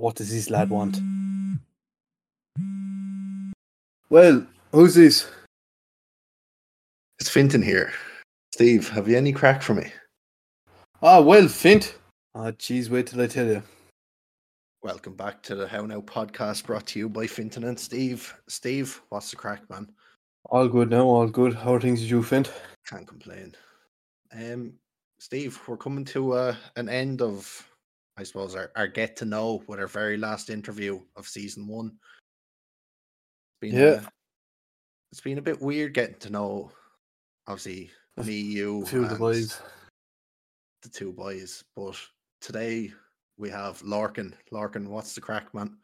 what does this lad want? Well, who's this? It's Finton here. Steve, have you any crack for me? Ah, well, Fint. Ah, jeez, wait till I tell you. Welcome back to the How Now podcast brought to you by Finton and Steve. Steve, what's the crack, man? All good now, all good. How are things with you, Fint? Can't complain. Um, Steve, we're coming to uh, an end of, I suppose, our, our get to know with our very last interview of season one. Been, Yeah. uh, it's been a bit weird getting to know, obviously, me, you, A few the boys. the two boys. But today we have Lorcan. Lorcan, what's the crack, man?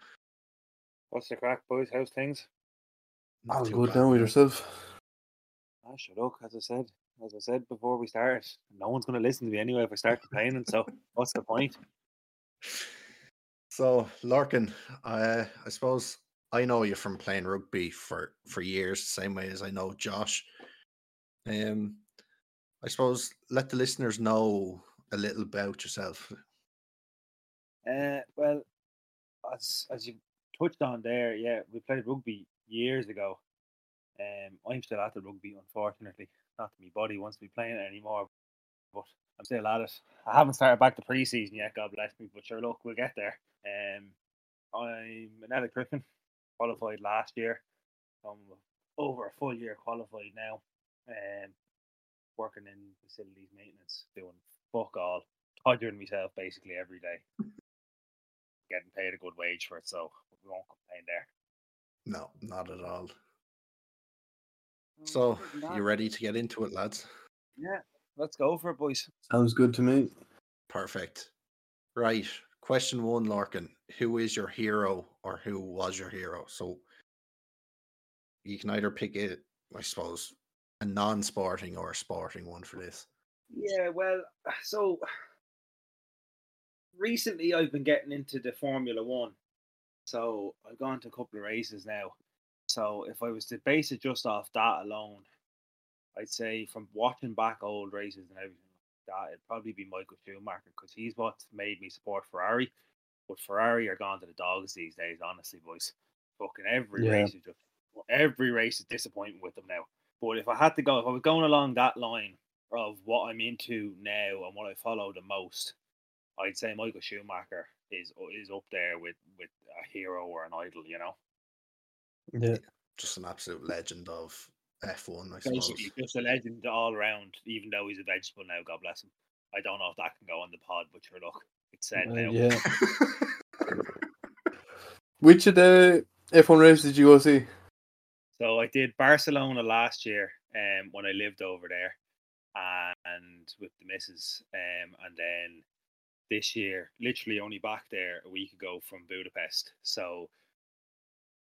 What's the crack, boys? How's things? Not All too good bad, now with yourself. Ah, shut up. As I said, as I said before we started, no one's going to listen to me anyway if I start complaining. So what's the point? So Lorcan, I suppose I know you from playing rugby for for years, the same way as I know Josh. Um, I suppose let the listeners know a little about yourself. Uh, well, as as you touched on there, yeah, we played rugby years ago. Um, I'm still at the rugby, unfortunately. Not my body wants to be playing it anymore, but I'm still at it. I haven't started back the preseason yet, God bless me, but sure, look, we'll get there. Um, I'm an electrician, qualified last year. I'm over a full year qualified now. Um, working in facilities maintenance, doing fuck all, torturing myself basically every day. Getting paid a good wage for it, so we won't complain there. No, not at all. So you ready to get into it, lads? Yeah, let's go for it, boys. Sounds good to me. Perfect. Right. Question one, Lorcan. Who is your hero or who was your hero? So you can either pick it, I suppose, a non-sporting or a sporting one for this. Yeah, well, so recently I've been getting into the Formula One. So I've gone to a couple of races now. So if I was to base it just off that alone, I'd say from watching back old races and everything like that, it'd probably be Michael Schumacher because he's what made me support Ferrari. But Ferrari are gone to the dogs these days, honestly, boys. Fucking every Yeah. race is just every race is disappointing with them now. But if I had to go, if I was going along that line of what I'm into now and what I follow the most, I'd say Michael Schumacher is is up there with with a hero or an idol. You know, Yeah. Just an absolute legend of F1, I suppose. basically just a legend all around. Even though he's a vegetable now, God bless him. I don't know if that can go on the pod, but sure, look, it's said Uh, now. yeah. Which of the F1 races did you go see? So I did Barcelona last year, um, when I lived over there, and with the missus, um, and then this year, literally only back there a week ago from Budapest. So,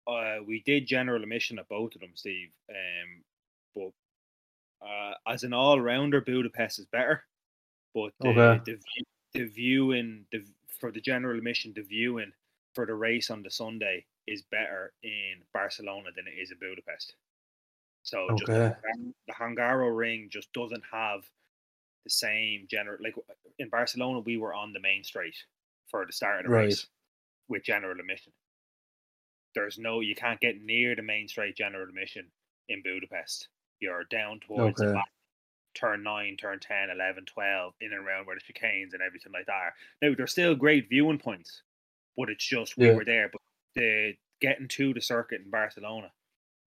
uh, we did general admission at both of them, Steve. Um, but uh, as an all rounder, Budapest is better. But the Okay. the, view, the viewing the for the general admission, the viewing for the race on the Sunday is better in Barcelona than it is in Budapest. So the, Okay. Hungar- the Hungaroring just doesn't have the same general like in Barcelona we were on the main straight for the start of the Right. race with general admission. There's no you can't get near the main straight general admission in Budapest. You're down towards Okay. back turn 9, turn 10, 11, 12, in and around where the chicanes and everything like that are. Now, they're still great viewing points, but it's just we Yeah. were there. But the getting to the circuit in Barcelona,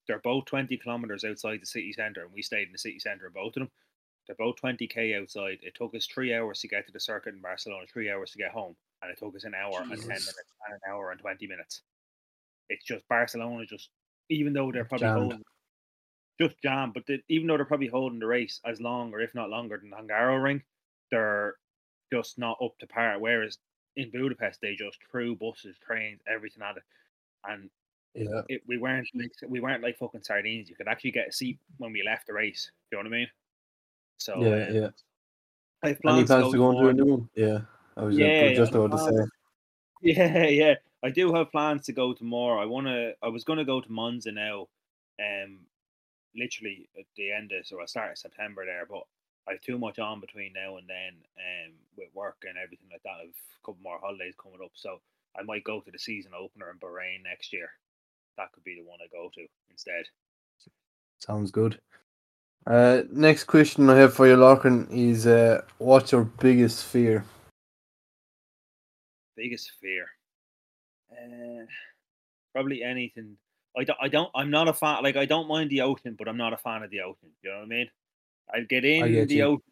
they're both 20 kilometers outside the city centre, and we stayed in the city centre of both of them. They're both 20k outside. It took us three hours to get to the circuit in Barcelona, three hours to get home, and it took us an hour and 10 minutes, and an hour and 20 minutes. It's just Barcelona, just even though they're probably Jammed. holding just jam, but the, even though they're probably holding the race as long or if not longer than the Hungaroring, they're just not up to par. Whereas in Budapest, they just threw buses, trains, everything at it, and Yeah. it, we weren't like we weren't like fucking sardines. You could actually get a seat when we left the race. Do you know what I mean? So Yeah, um, yeah. I have plans, plans to go into a new one? Yeah. I was Yeah, just yeah, about to um, say. Yeah, yeah. I do have plans to go tomorrow. I wanna I was gonna go to Monza now, um literally at the end of so I start of September there, but I have too much on between now and then, um with work and everything like that. I've a couple more holidays coming up. So I might go to the season opener in Bahrain next year. That could be the one I go to instead. Sounds good. Uh, next question I have for you, Lorcan, is uh, what's your biggest fear? Biggest fear, uh, probably anything. I don't, I don't. I'm not a fan. Like I don't mind the ocean, but I'm not a fan of the ocean. You know what I mean? I get in I get the you. ocean.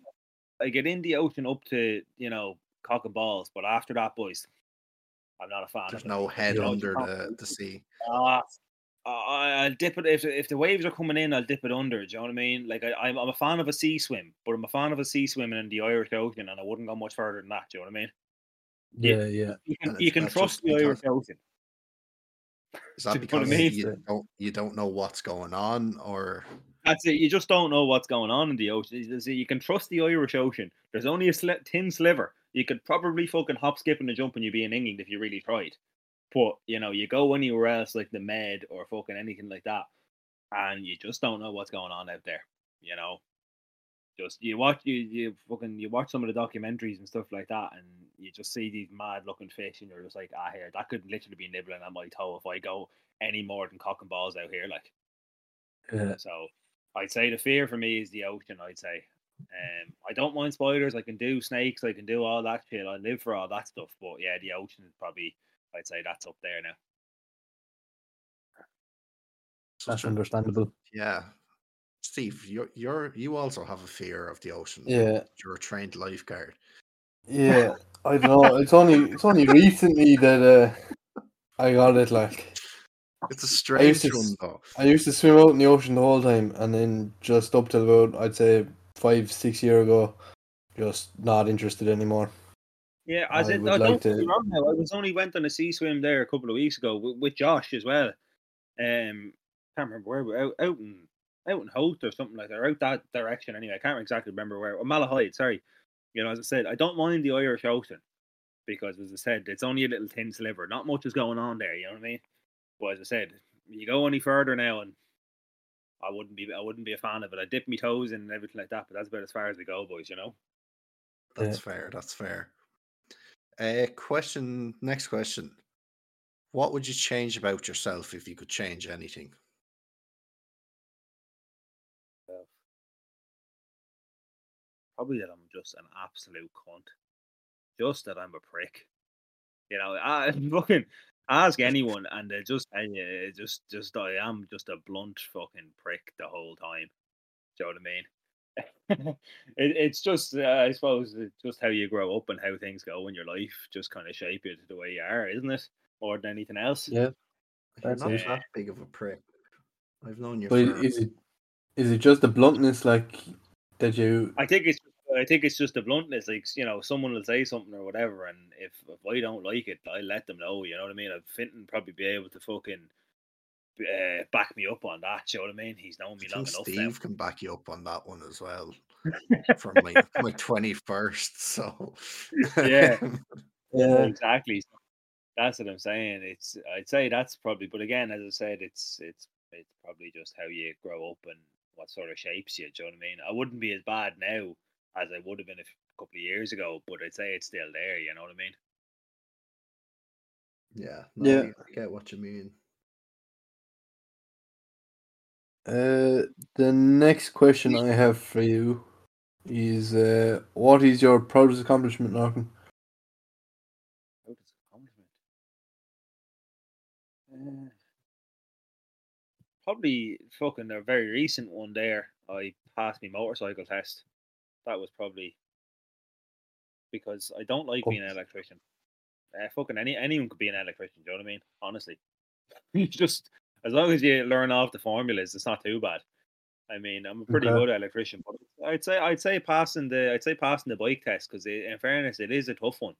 I get in the ocean up to you know cock and balls, but after that, boys, I'm not a fan. There's of it. no head You under it's the, the sea. Ah, I, I'll dip it if if the waves are coming in. I'll dip it under. Do you know what I mean? Like I, I'm, I'm a fan of a sea swim, but I'm a fan of a sea swimming in the Irish Ocean, and I wouldn't go much further than that. Do you know what I mean? Yeah, yeah. You can you can trust just the Irish Ocean. Is that Do you what I because mean? you don't you don't know what's going on, or That's it. You just don't know what's going on in the ocean. You You can trust the Irish Ocean. There's only a sli- thin sliver. You could probably fucking hop, skip, and a jump, and you'd be in England if you really tried. But you know, you go anywhere else like the Med or fucking anything like that, and you just don't know what's going on out there. You know, just you watch you you fucking you watch some of the documentaries and stuff like that, and you just see these mad looking fish, and you're just like, ah, here that could literally be nibbling at my toe if I go any more than cock and balls out here, like. yeah. So I'd say the fear for me is the ocean. I'd say. Um, I don't mind spiders. I can do snakes. I can do all that shit. I live for all that stuff. But yeah, the ocean is probably. I'd say that's up there now. That's understandable. yeah. Steve, you're you're you also have a fear of the ocean. Yeah, You're a trained lifeguard. yeah. I don't know. It's only it's only recently that uh, I got it. Like It's a strange to one though. I used to swim out in the ocean the whole time, and then just up till about I'd say five six year ago, just not interested anymore. Yeah, as I in, would I like don't to- wrong now. I was only went on a sea swim there a couple of weeks ago with, with Josh as well. Um, can't remember where we out out in out in Howth or something like that, or out that direction anyway. I can't exactly remember where. Or Malahide, sorry. You know, as I said, I don't mind the Irish Ocean because, as I said, it's only a little thin sliver. Not much is going on there. You know what I mean? But as I said, you go any further now, and I wouldn't be I wouldn't be a fan of it. I dip my toes in and everything like that, but that's about as far as we go, boys. You know. That's fair. That's fair. Uh, question. Next question. What would you change about yourself if you could change anything? Probably that I'm just an absolute cunt. Just that I'm a prick. You know, I fucking ask anyone and they just tell you it's just just I am just a blunt fucking prick the whole time. Do you know what I mean? it, it's just uh, I suppose it's just how you grow up and how things go in your life just kind of shape you to the way you are, isn't it? More than anything else. Yeah, You're That's not it. that big of a prick. I've known you but for is it is it just the bluntness like that you? I think it's I think it's just the bluntness. Like you know, someone will say something or whatever, and if if I don't like it, I let them know. You know what I mean? I'd Finton probably be able to fucking uh, back me up on that. You know what I mean? He's known me I long enough Steve can back you up on that one as well. From my my twenty first, so Yeah. Yeah, Yeah, exactly. That's what I'm saying. It's I'd say that's probably, but again, as I said, it's it's it's probably just how you grow up and what sort of shapes you. Do you know what I mean? I wouldn't be as bad now as I would have been a couple of years ago, but I'd say it's still there. You know what I mean? yeah, no, Yeah. I get what you mean. Uh, the next question I have for you is uh, what is your proudest accomplishment, Lorcan? Proudest accomplishment. Uh, probably fucking a very recent one there. I passed my motorcycle test. That was probably because I don't like being an electrician. Uh, fucking any anyone could be an electrician. Do you know what I mean? Honestly, you just as long as you learn off the formulas, it's not too bad. I mean, I'm a pretty Okay. good electrician, but I'd say I'd say passing the I'd say passing the bike test because in fairness, it is a tough one.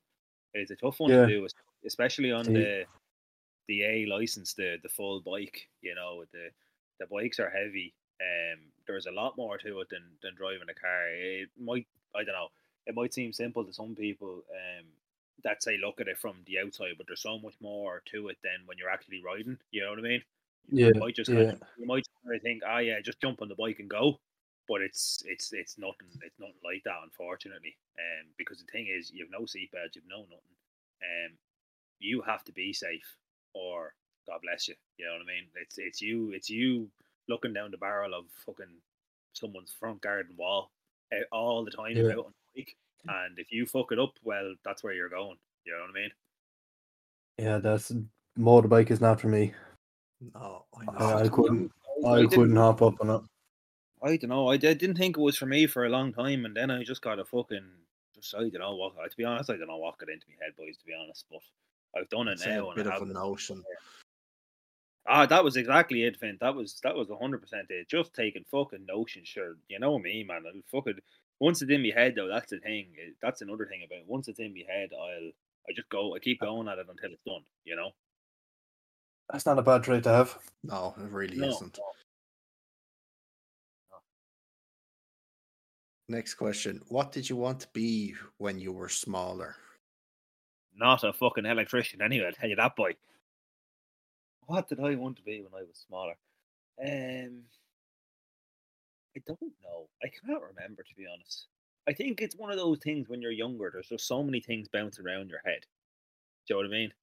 It's a tough one Yeah. to do, especially on See. the the A license, the the full bike. You know, the the bikes are heavy. Um, there's a lot more to it than than driving a car. It might I don't know. It might seem simple to some people. Um, that say look at it from the outside, but there's so much more to it than when you're actually riding. You know what I mean? Yeah, you might just kind yeah. of, you might kind of think, ah, yeah, just jump on the bike and go. But it's it's it's nothing it's nothing like that, unfortunately. Um, because the thing is, you have no seatbelt, you've no nothing. Um, you have to be safe, or God bless you. You know what I mean? It's it's you it's you looking down the barrel of fucking someone's front garden wall eh, all the time Yeah. out on the bike. And if you fuck it up, well, that's where you're going. You know what I mean? Yeah, that's motorbike is not for me. No, I I, couldn't. I I couldn't hop up on it. I don't know. I, di- didn't think it was for me for a long time, and then I just got a fucking. Just I don't know what. To be honest, I don't know what got into my head, boys. To be honest, but I've done it It's now. a and bit I of a have- notion. Ah, that was exactly it, Finn. That was that was hundred percent it. Just taking fucking notion, sure. You know me, man. I'll fucking once it's in my head though, that's the thing. That's another thing about it. once it's in my head, I'll I just go. I keep going at it until it's done. You know. That's not a bad trait to have. No, it really No, isn't. Next question. What did you want to be when you were smaller? not a fucking electrician anyway. I'll tell you that, boy. What did I want to be when I was smaller? Um, I don't know. I cannot remember to be honest. I think it's one of those things when you're younger. There's just so many things bounce around your head. Do you know what I mean?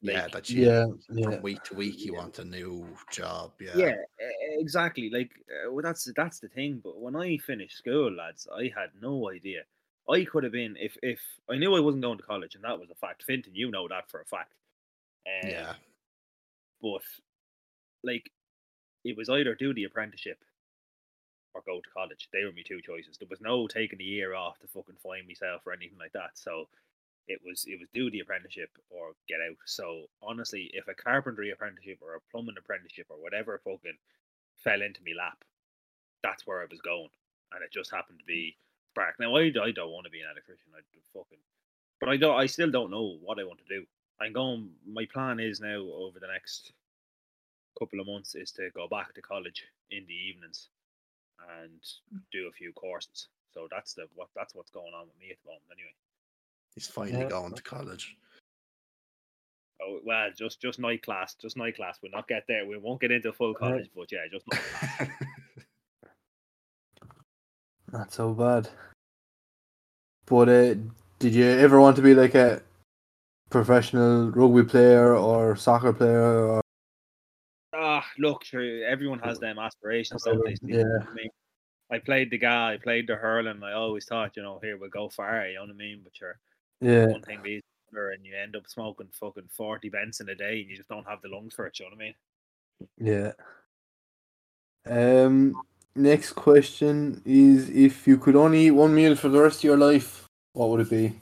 yeah, that you Yeah, from yeah. week to week you want a new job. Yeah. Yeah, exactly. Like, uh, well, that's that's the thing. But when I finished school, lads, I had no idea. I could have been if if I knew I wasn't going to college, and that was a fact. Finton, you know that for a fact. Um, Yeah. But like it was either do the apprenticeship or go to college. They were my two choices. There was no taking a year off to fucking find myself or anything like that. So it was it was do the apprenticeship or get out. So honestly, if a carpentry apprenticeship or a plumbing apprenticeship or whatever fucking fell into me lap, that's where I was going. And it just happened to be mm. Spark. Now I, I don't want to be an electrician. I fucking but I don't I still don't know what I want to do. I'm going my plan is now over the next couple of months is to go back to college in the evenings and do a few courses. So that's the what that's what's going on with me at the moment anyway. He's finally Yeah. going to college. Oh well just just night class, just night class. We'll not get there. We won't get into full college, but yeah, just night class. Not so bad. But uh, did you ever want to be like a professional rugby player or soccer player? Or Ah, look, sure, everyone has them aspirations, don't they? Steve? You know Yeah. I mean, I played the guy, I played the hurling. I always thought, you know, here we'll go far. You know what I mean? But sure, yeah, one thing leads another, and you end up smoking fucking forty bents in a day, and you just don't have the lungs for it. You know what I mean? yeah. Um. Next question is: If you could only eat one meal for the rest of your life, what would it be?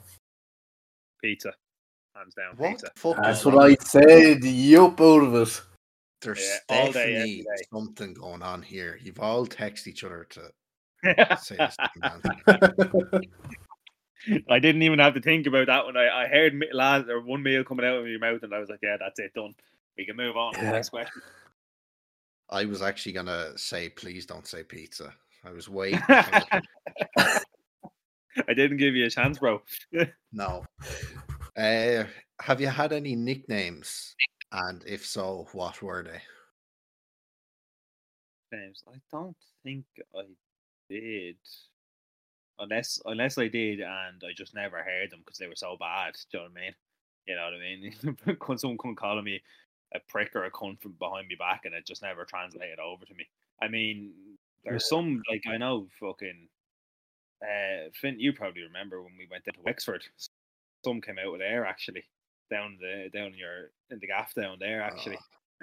Pizza, hands down, what pizza. the fuck That's what? I said. Yup, out of it. There's Yeah, all day, definitely day. something going on here. You've all texted each other to say this same. I didn't even have to think about that when I, I heard me- last or one meal coming out of your mouth, and I was like, yeah, that's it, done. We can move on Yeah. next question. I was actually gonna say, please don't say pizza. I was waiting. I didn't give you a chance, bro. no. Uh, have you had any nicknames? And if so, what were they? Names? I don't think I did. Unless unless I did and I just never heard them because they were so bad. Do you know what I mean? You know what I mean? Could Someone come calling me a prick or a cunt from behind me back and it just never translated over to me. I mean, there's some like I know fucking uh Finn, you probably remember when we went into Wexford. Some came out of there actually. Down the down your in the gaff down there actually.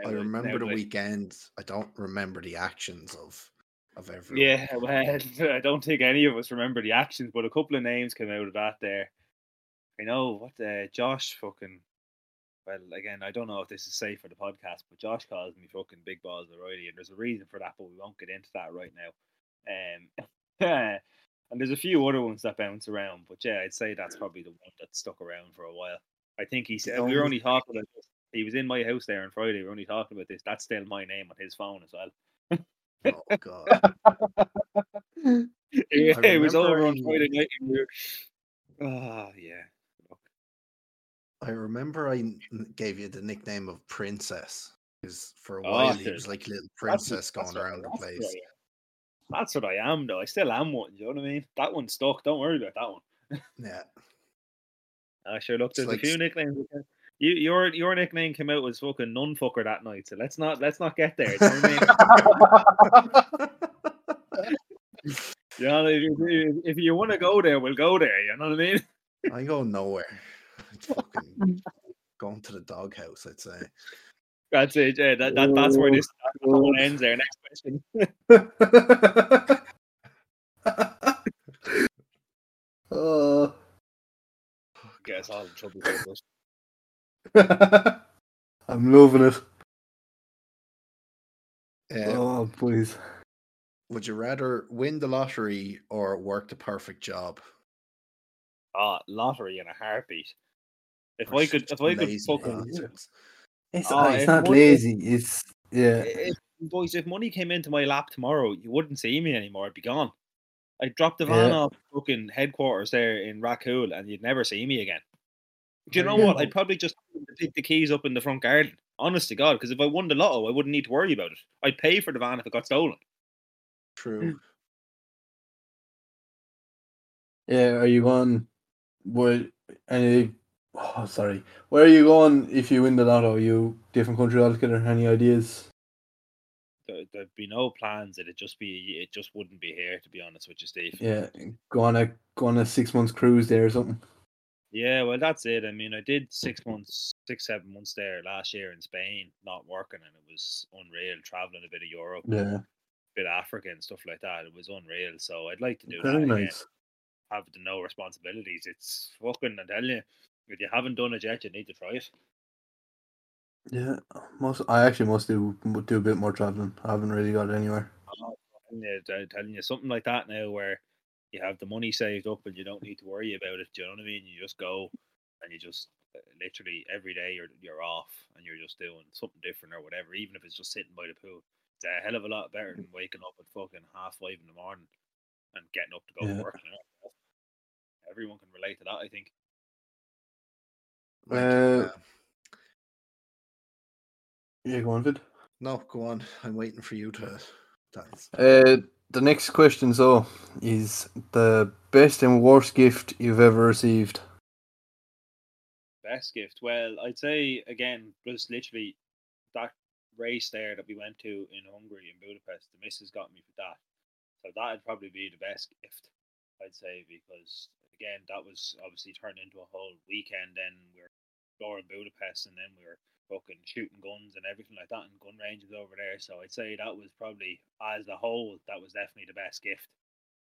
Uh, I remember the that I- don't remember the actions of of everyone. Yeah, well, I don't think any of us remember the actions, but a couple of names came out of that there. I know what uh, Josh fucking. Well, again, I don't know if this is safe for the podcast, but Josh calls me fucking Big Balls O'Reilly, and there's a reason for that, but we won't get into that right now. Um, and there's a few other ones that bounce around, but yeah, I'd say that's probably the one that stuck around for a while. I think he said we were only talking about this. He was in my house there on Friday. We were only talking about this. That's still my name on his phone as well. Oh god. it, I it was over on Friday night. We oh yeah. Look, I remember I gave you the nickname of Princess because for a Oh, while he was like a little princess that's going around the place. That's what I am, though. I still am one. Do you know what I mean? That one's stuck. Don't worry about that one. Yeah. I sure look. It's There's like a few nicknames. You your your nickname came out was fucking nun fucker that night, so let's not let's not get there. do You know, what I mean? You know, if, you- if you want to go there, we'll go there. You know what I mean? I go nowhere. It's fucking going to the doghouse, I'd say. That's it. Yeah, that, that that's where this Oh, ends. There. Next question. oh. Get us all in trouble. here, but- I'm loving it. Uh, Oh, please. Would you rather win the lottery or work the perfect job? Ah, lottery in a heartbeat. If Or I could, if I could fucking? It's, Oh, it's not money- lazy. It's yeah. if, boys, if money came into my lap tomorrow, you wouldn't see me anymore. I'd be gone. I'd drop the van Yeah. off fucking headquarters there in Rathcoole and you'd never see me again. Do you know what? I'd probably just pick the keys up in the front garden. Honest to God, because if I won the lotto, I wouldn't need to worry about it. I'd pay for the van if it got stolen. True. Hmm. Yeah. Are you going? What? Any? Oh, sorry. Where are you going if you win the lotto? You different country altogether? Any ideas? There, there'd be no plans. It'd just be. It just wouldn't be here, to be honest with you, Steve. Yeah. Go on a go on a six months cruise there or something. Yeah, well, that's it. I mean, I did six months, six, seven months there last year in Spain, not working, and it was unreal. Traveling a bit of Europe, Yeah. a bit of Africa and stuff like that. It was unreal. So I'd like to do Very that again. nice. Have the no responsibilities. It's fucking. I tell you, if you haven't done it yet, you need to try it. Yeah. Most I actually must do do a bit more traveling. I haven't really got anywhere. Oh, telling you, I'm telling you something like that now where you have the money saved up and you don't need to worry about it. Do you know what I mean? You just go and you just uh, literally every day you're you're off and you're just doing something different or whatever, even if it's just sitting by the pool. It's a hell of a lot better than waking up at fucking half five in the morning and getting up to go Yeah. to work. You know? Everyone can relate to that, I think. Uh, uh, Yeah, go on, Vid. no, go on. I'm waiting for you to dance. Uh, the next question, so, is the best and worst gift you've ever received? Best gift. Well, I'd say again, just literally that race there that we went to in Hungary in Budapest. The missus got me for that, so that'd probably be the best gift. I'd say because again, that was obviously turned into a whole weekend. Then we were exploring Budapest, and then we were fucking shooting guns and everything like that, and gun ranges over there. So I'd say that was probably as a whole, that was definitely the best gift.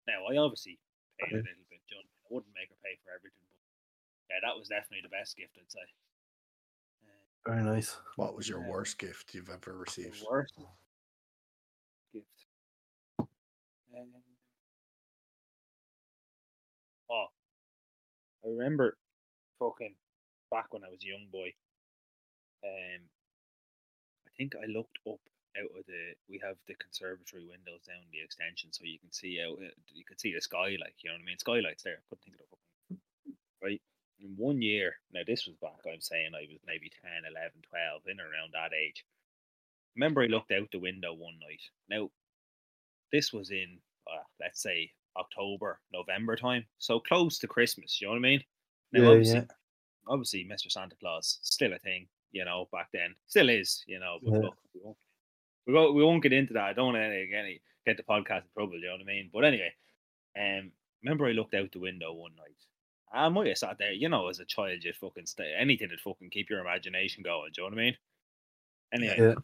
Now I obviously paid a little bit, John. I wouldn't make her pay for everything, but yeah, that was definitely the best gift, I'd say. Uh, Very nice. What was your Yeah. worst gift you've ever received? worst gift. Um, oh, I remember fucking back when I was a young boy. Um, I think I looked up out of the. We have the conservatory windows down the extension, so you can see out. uh, You could see the sky, like you know what I mean. Skylights there. Couldn't think of fucking right. In one year, now this was back. I'm saying I was maybe 10, 11, 12, in around that age remember I looked out the window one night. Now, this was in, uh, let's say, October, November time, so close to Christmas. You know what I mean? Now, Yeah, obviously, yeah. obviously, Mr. Santa Claus still a thing. You know, back then, still is. You know, but Yeah. look, we won't, we won't, we won't get into that. I don't want to get, any, get the podcast in trouble. You know what I mean? But anyway, um, remember I looked out the window one night. I might have sat there, you know, as a child, you fucking stay anything to fucking keep your imagination going. Do you know what I mean? Anyway, Yeah.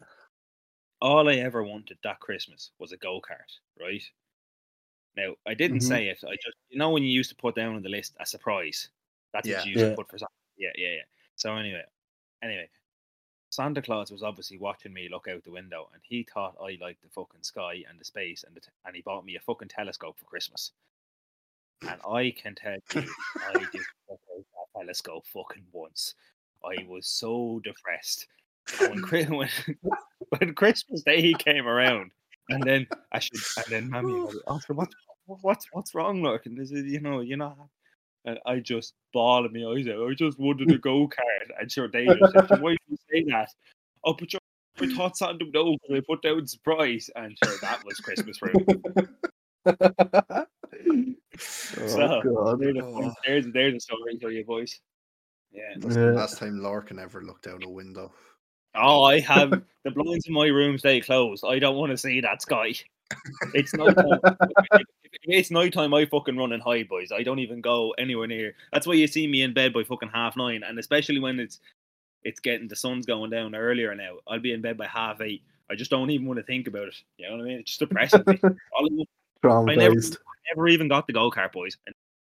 all I ever wanted that Christmas was a go kart, right? Now I didn't Mhm. say it. I just you know when you used to put down on the list a surprise. That's Yeah. what you used Yeah. to put for something. Yeah, yeah, yeah. So anyway, anyway, Santa Claus was obviously watching me look out the window, and he thought I liked the fucking sky and the space, and the t- and he bought me a fucking telescope for Christmas. And I can tell you, I did out that telescope fucking once. I was so depressed. When, when, when Christmas Day came around, and then I should, and then Mammy was like, what, what's what's wrong, look? And this is, you know, you're not. And I just bawling my eyes out. I just wanted a go kart. And sure, they just said, "Why did you say that?" Oh, but sure, I thought Santa would know because I put down surprise, and sure, that was Christmas for him. oh, So, God. There's, Oh. there's, there's a story for you boys. Yeah. That's Yeah. the last time Lorcan ever looked out a window. Oh, I have the blinds in my room stay closed. I don't want to see that sky. It's night time. it's night time. I fucking run and hide, boys. I don't even go anywhere near. That's why you see me in bed by fucking half nine, and especially when it's it's getting the sun's going down earlier now. I'll be in bed by half eight. I just don't even want to think about it. You know what I mean? It's just depressing. me. All I Traumatized. never even got the go kart, boys. I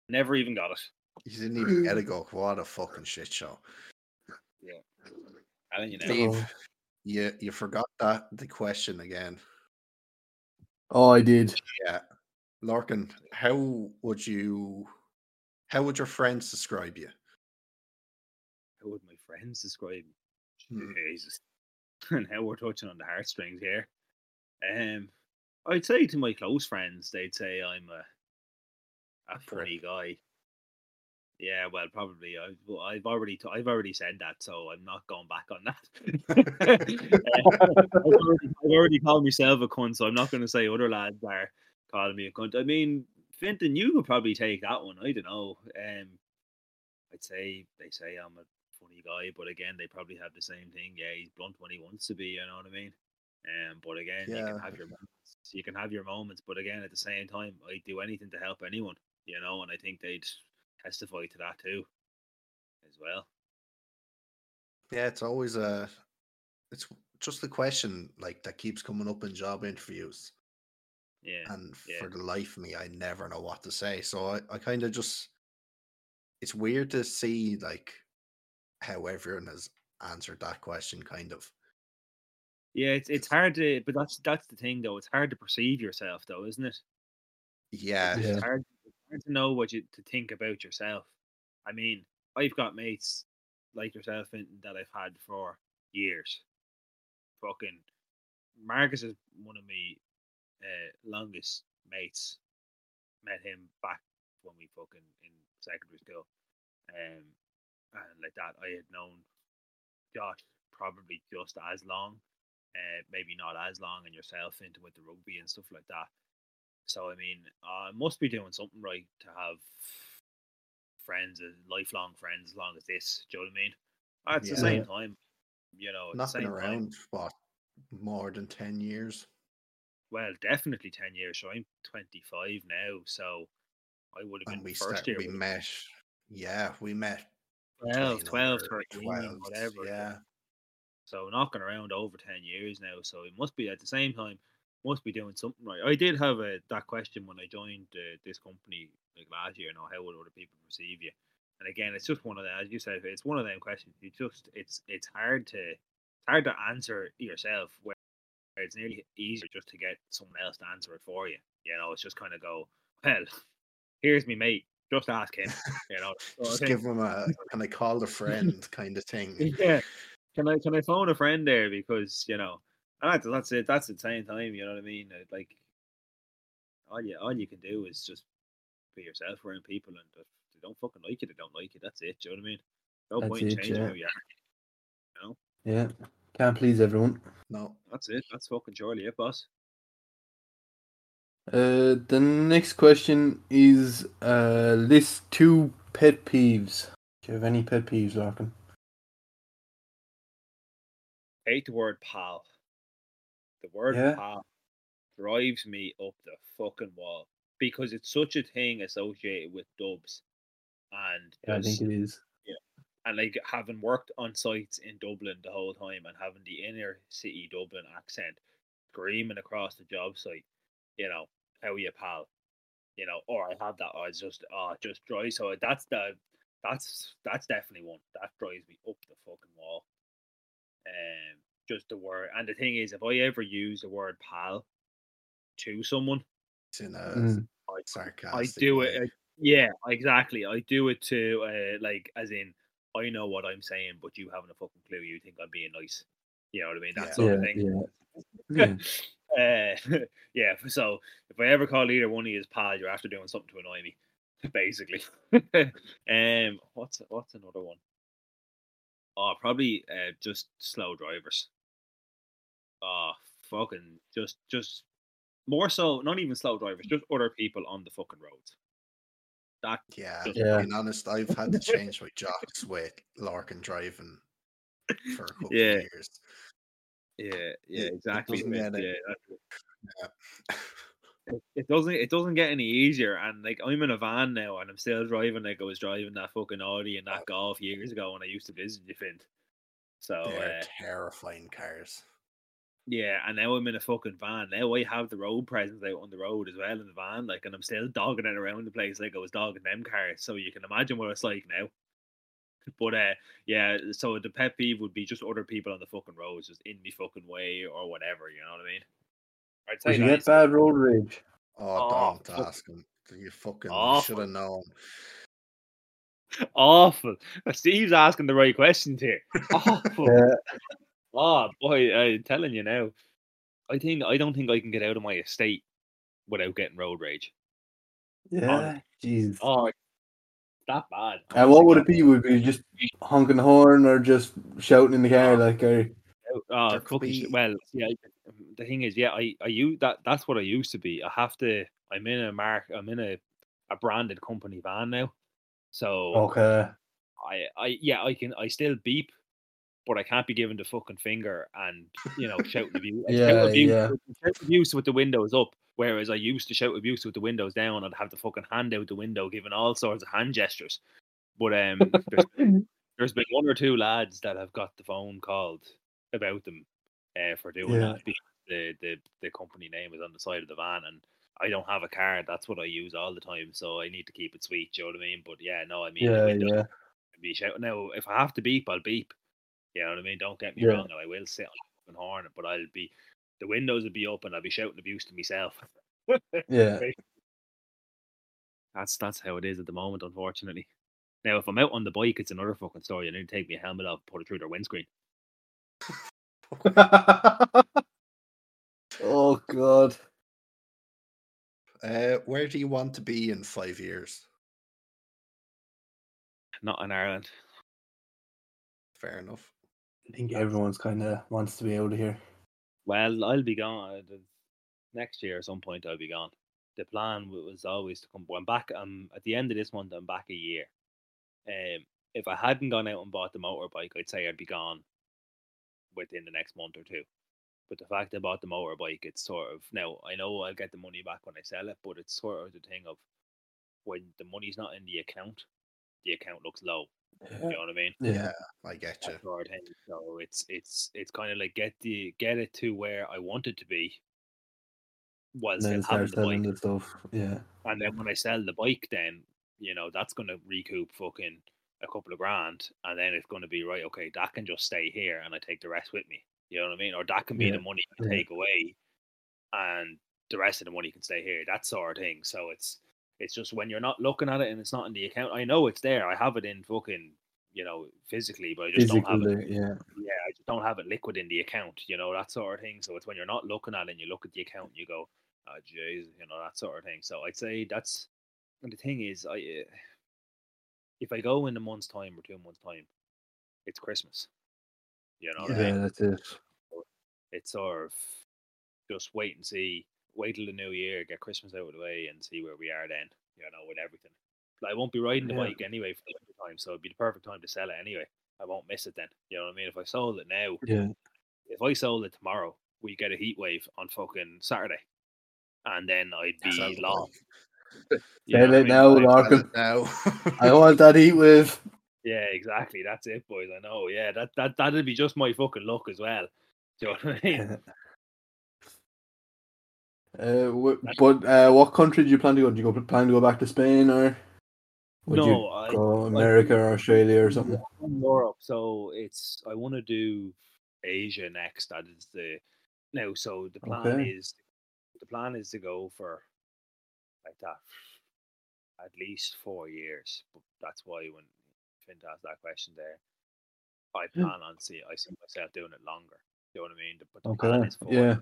never even got it. You didn't even get a go. Hmm. What a fucking shit show. Yeah. I don't you know. Steve, Oh. you you forgot that the question again. Oh, I did. Yeah. Lorcan, how would you how would your friends describe you? How would my friends describe me? Hmm. Jesus. now we're touching on the heartstrings here. Um, I'd say to my close friends, they'd say I'm a a funny guy. Yeah, well, probably. I've, well, I've already t- I've already said that, so I'm not going back on that. Uh, I've, already, I've already called myself a cunt, so I'm not going to say other lads are calling me a cunt. I mean, Finton, you could probably take that one. I don't know. Um, I'd say they say I'm a funny guy, but again, they probably have the same thing. Yeah, he's blunt when he wants to be. You know what I mean? Um, but again, you can have your moments. You can have your moments, but again, at the same time, I'd do anything to help anyone. You know, and I think they'd testify to that too, as well. Yeah, it's always a it's just the question like that keeps coming up in job interviews. Yeah, And yeah. for the life of me, I never know what to say. So I, I kind of just it's weird to see like how everyone has answered that question kind of. yeah. It's it's hard to, but that's that's the thing though. It's hard to perceive yourself though, isn't it? Yeah. Yeah. Hard, it's hard to know what you to think about yourself. I mean, I've got mates like yourself in, that I've had for years. Fucking Marcus is one of my uh, longest mates. Met him back when we fucking in secondary school, um, and like that, I had known Josh probably just as long, uh, maybe not as long, and yourself into with the rugby and stuff like that. So I mean, I must be doing something right to have friends, lifelong friends, as long as this. Do you know what I mean? At the same time, you know, Not been time, around what more than ten years. well, definitely ten years. So I'm 25 now, so I would have been we first start, year. we met yeah, we met 12, 20 12, 13, 12s, whatever. Yeah. So knocking around over ten years now. So it must be at the same time, must be doing something right. I did have a that question when I joined uh, this company like last year. You know, how would other people perceive you? And again, it's just one of them. As you said, it's one of them questions. You just it's it's hard to it's hard to answer yourself. Where it's nearly easier just to get someone else to answer it for you. You know, it's just kind of go, well, here's me mate. Just ask him. You know, Just give him a can I call a friend kind of thing. yeah. Can I can I phone a friend there because you know and that's, that's it. That's the same time. You know what I mean? Like all you all you can do is just be yourself around people, and if they don't fucking like you, they don't like you. That's it. Do you know what I mean? No That's point in it, changing yeah. who you are. Yeah. Can't please everyone. No. That's it. That's fucking surely it, boss. Uh, the next question is uh, list two pet peeves. Do you have any pet peeves, Lorcan? hate the word pal. The word Yeah. pal drives me up the fucking wall because it's such a thing associated with dubs, and Yeah, I think it is. Yeah. and like having worked on sites in Dublin the whole time and having the inner city Dublin accent screaming across the job site, you know, how you pal, you know, or I have that, or it's just, oh, just drives. So that's the, that's that's definitely one that drives me up the fucking wall. Um, just the word, and the thing is, if I ever use the word pal to someone, It's in a Mm. I I do way. it. uh, Yeah, exactly. I do it to uh, like as in I know what I'm saying, but you haven't a fucking clue. You think I'm being nice. You know what I mean? That Yeah. sort Yeah, of thing. yeah. yeah. Uh, yeah. So if I ever call either one of you as pal, you're after doing something to annoy me, basically. um, what's what's another one? Oh, probably uh, just slow drivers. Oh, fucking just just more so. Not even slow drivers, just other people on the fucking roads. That Yeah, Just- Yeah. being honest, I've had to change my jocks with Lorcan driving for a couple Yeah. of years. yeah, It- yeah, it exactly. doesn't but, get yeah, that's- Yeah. it, doesn't it doesn't get any easier and like I'm in a van now and I'm still driving like I was driving that fucking Audi and that golf years ago when I used to visit you Finn. So They're uh, terrifying cars. yeah, and now I'm in a fucking van. Now I have the road presence out on the road as well in the van, like and I'm still dogging it around the place like I was dogging them cars. So you can imagine what it's like now. But uh yeah, so the pet peeve would be just other people on the fucking roads just in me fucking way or whatever, you know what I mean? I'd Did you that get bad road rage? Oh, Oh, don't fuck. ask him. You fucking should have known. Awful. Steve's asking the right questions here. Awful. Yeah. Oh boy, I'm telling you now. I think I don't think I can get out of my estate without getting road rage. Yeah. Jeez. Oh, it's that bad. And what would it be? Would it be just honking the horn or just shouting in the car like or Oh, There could be- well, yeah. The thing is, yeah, I I use that. That's what I used to be. I have to. I'm in a mark. I'm in a a branded company van now. So Okay. I, I, yeah, I can, I still beep, but I can't be given the fucking finger and you know shouting abuse. I shout Yeah, abuse, yeah. shout abuse with the windows up. Whereas I used to shout abuse with the windows down. I'd have the fucking hand out the window, giving all sorts of hand gestures. But um, there's, there's been one or two lads that have got the phone called about them uh, for doing Yeah. that the, the the company name is on the side of the van and. I don't have a car. That's what I use all the time, so I need to keep it sweet. Do you know what I mean? But yeah, no, I mean, the Yeah, windows yeah. be shouting. Now, if I have to beep, I'll beep. You know what I mean? Don't get me Yeah. wrong. I will sit on the fucking horn, but I'll be the windows will be open. I'll be shouting abuse to myself. Yeah. That's that's how it is at the moment, unfortunately. Now, if I'm out on the bike, it's another fucking story. I need to take my helmet off, put it through their windscreen. oh god. Uh, where do you want to be in five years? Not in Ireland. Fair enough. I think everyone's kinda wants to be out of here. Well, I'll be gone uh, next year. At some point, I'll be gone. The plan was always to come. I'm back. I'm at the end of this month. I'm back a year. Um, if I hadn't gone out and bought the motorbike, I'd say I'd be gone within the next month or two. But the fact I bought the motorbike, it's sort of now I know I'll get the money back when I sell it, but it's sort of the thing of when the money's not in the account, the account looks low. You know what I mean? Yeah. I get you. So it's it's it's kind of like get the get it to where I want it to be, while still having the selling bike. the stuff. Yeah. And then when I sell the bike, then you know that's going to recoup fucking a couple of grand, and then it's going to be right. Okay, that can just stay here, and I take the rest with me. You know what I mean? Or that can be Yeah, the money yeah. take away, and the rest of the money can stay here. That sort of thing. So it's it's just when you're not looking at it and it's not in the account. I know it's there. I have it in fucking you know physically, but I just don't have it yeah. yeah, I just don't have it liquid in the account, you know, that sort of thing. So it's when you're not looking at it and you look at the account and you go, oh, jeez, you know, that sort of thing. So I'd say that's, and the thing is, I, uh, if I go in a month's time or two months' time, it's Christmas. You know, what I Yeah, mean? that's it. it's sort of just wait and see, wait till the new year, get Christmas out of the way and see where we are then, you know, with everything. But I won't be riding the Yeah. bike anyway for the winter time, so it'd be the perfect time to sell it anyway. I won't miss it then. You know what I mean? If I sold it now, Yeah. if I sold it tomorrow, we get a heat wave on fucking Saturday, and then I'd be the lost. bike. You Sell know what I it now, Lorcan. Now. I want that heat wave. Yeah, exactly. That's it, boys. I know. Yeah, that that that'd be just my fucking luck as well. Do you know what I mean? Uh, wh- but uh, what country do you plan to go? Do you go plan to go back to Spain or would no, you I, go America or Australia or something? Europe. So it's I want to do Asia next. That is the now. So the plan Okay. is the plan is to go for like that at least four years. But that's why when Finn ask that question there, I plan on see I see myself doing it longer. You know what I mean? But the plan is four. Yeah.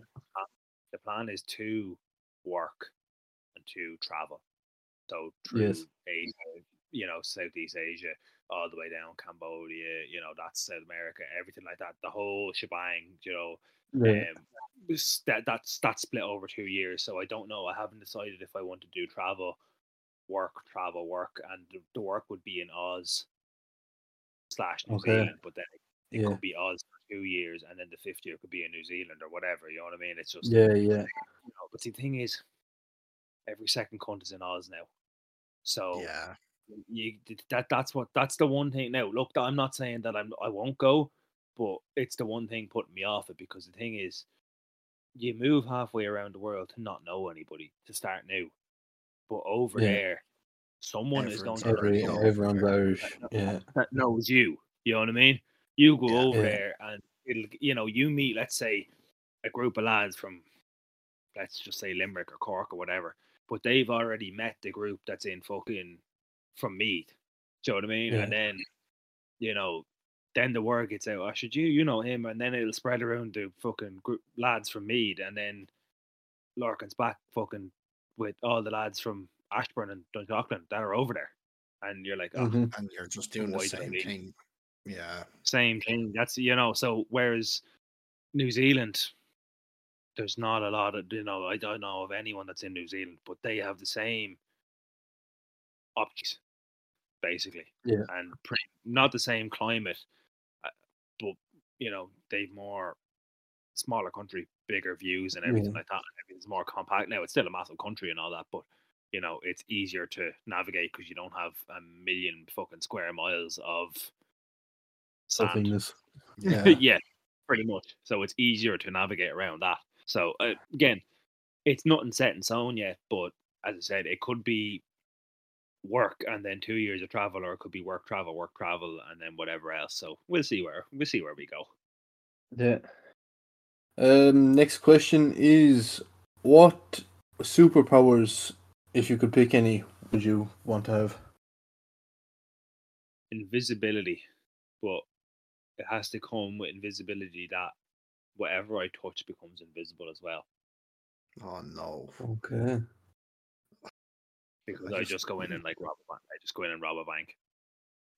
The plan is to work and to travel. So through Yes. Asia, you know, Southeast Asia, all the way down Cambodia, you know, that's South America, everything like that. The whole shebang, you know, Yeah. um, that that's that's split over two years. So I don't know. I haven't decided if I want to do travel work, travel, work, and the, the work would be in Oz slash New Okay. Zealand, but then it, it Yeah. could be Oz for two years, and then the fifth year could be in New Zealand or whatever. You know what I mean? It's just Yeah, yeah. you know, but the thing is, every second cunt is in Oz now, so Yeah. you that that's what that's the one thing. Now, look, I'm not saying that I'm I won't go, but it's the one thing putting me off it because the thing is, you move halfway around the world to not know anybody to start new, but over Yeah. there, someone is going to Every, over everyone's there. Irish. Yeah. that knows you. You know what I mean? You go Yeah. over Yeah. there and it'll you know you meet let's say a group of lads from let's just say Limerick or Cork or whatever, but they've already met the group that's in fucking from Meath. Do you know what I mean? Yeah. And then you know then the word gets out. I should you you know him, and then it'll spread around the fucking group lads from Meath, and then Lorcan's back fucking with all the lads from Ashbourne and Dundalk that are over there, and you're like, oh, Mhm. And you're just doing the Why do I same need- thing. Yeah. same thing. That's you know. So whereas New Zealand, there's not a lot of you know. I don't know of anyone that's in New Zealand, but they have the same options, basically. Yeah. And pretty, not the same climate, uh, but you know they've more smaller country, bigger views and everything Yeah. like that. and Everything's more compact. Now it's still a massive country and all that, but you know it's easier to navigate because you don't have a million fucking square miles of. Nothingness. Yeah. Yeah. pretty much. So it's easier to navigate around that. So uh, again, it's nothing set in stone yet, but as I said, it could be work and then two years of travel, or it could be work, travel, work, travel, and then whatever else. So we'll see where we'll see where we go. Yeah. Um. Next question is, what superpowers, if you could pick any, would you want to have? Invisibility, but it has to come with invisibility that whatever I touch becomes invisible as well. Oh no. Okay. Because I I just- just go in and like rob a bank. I just go in and rob a bank.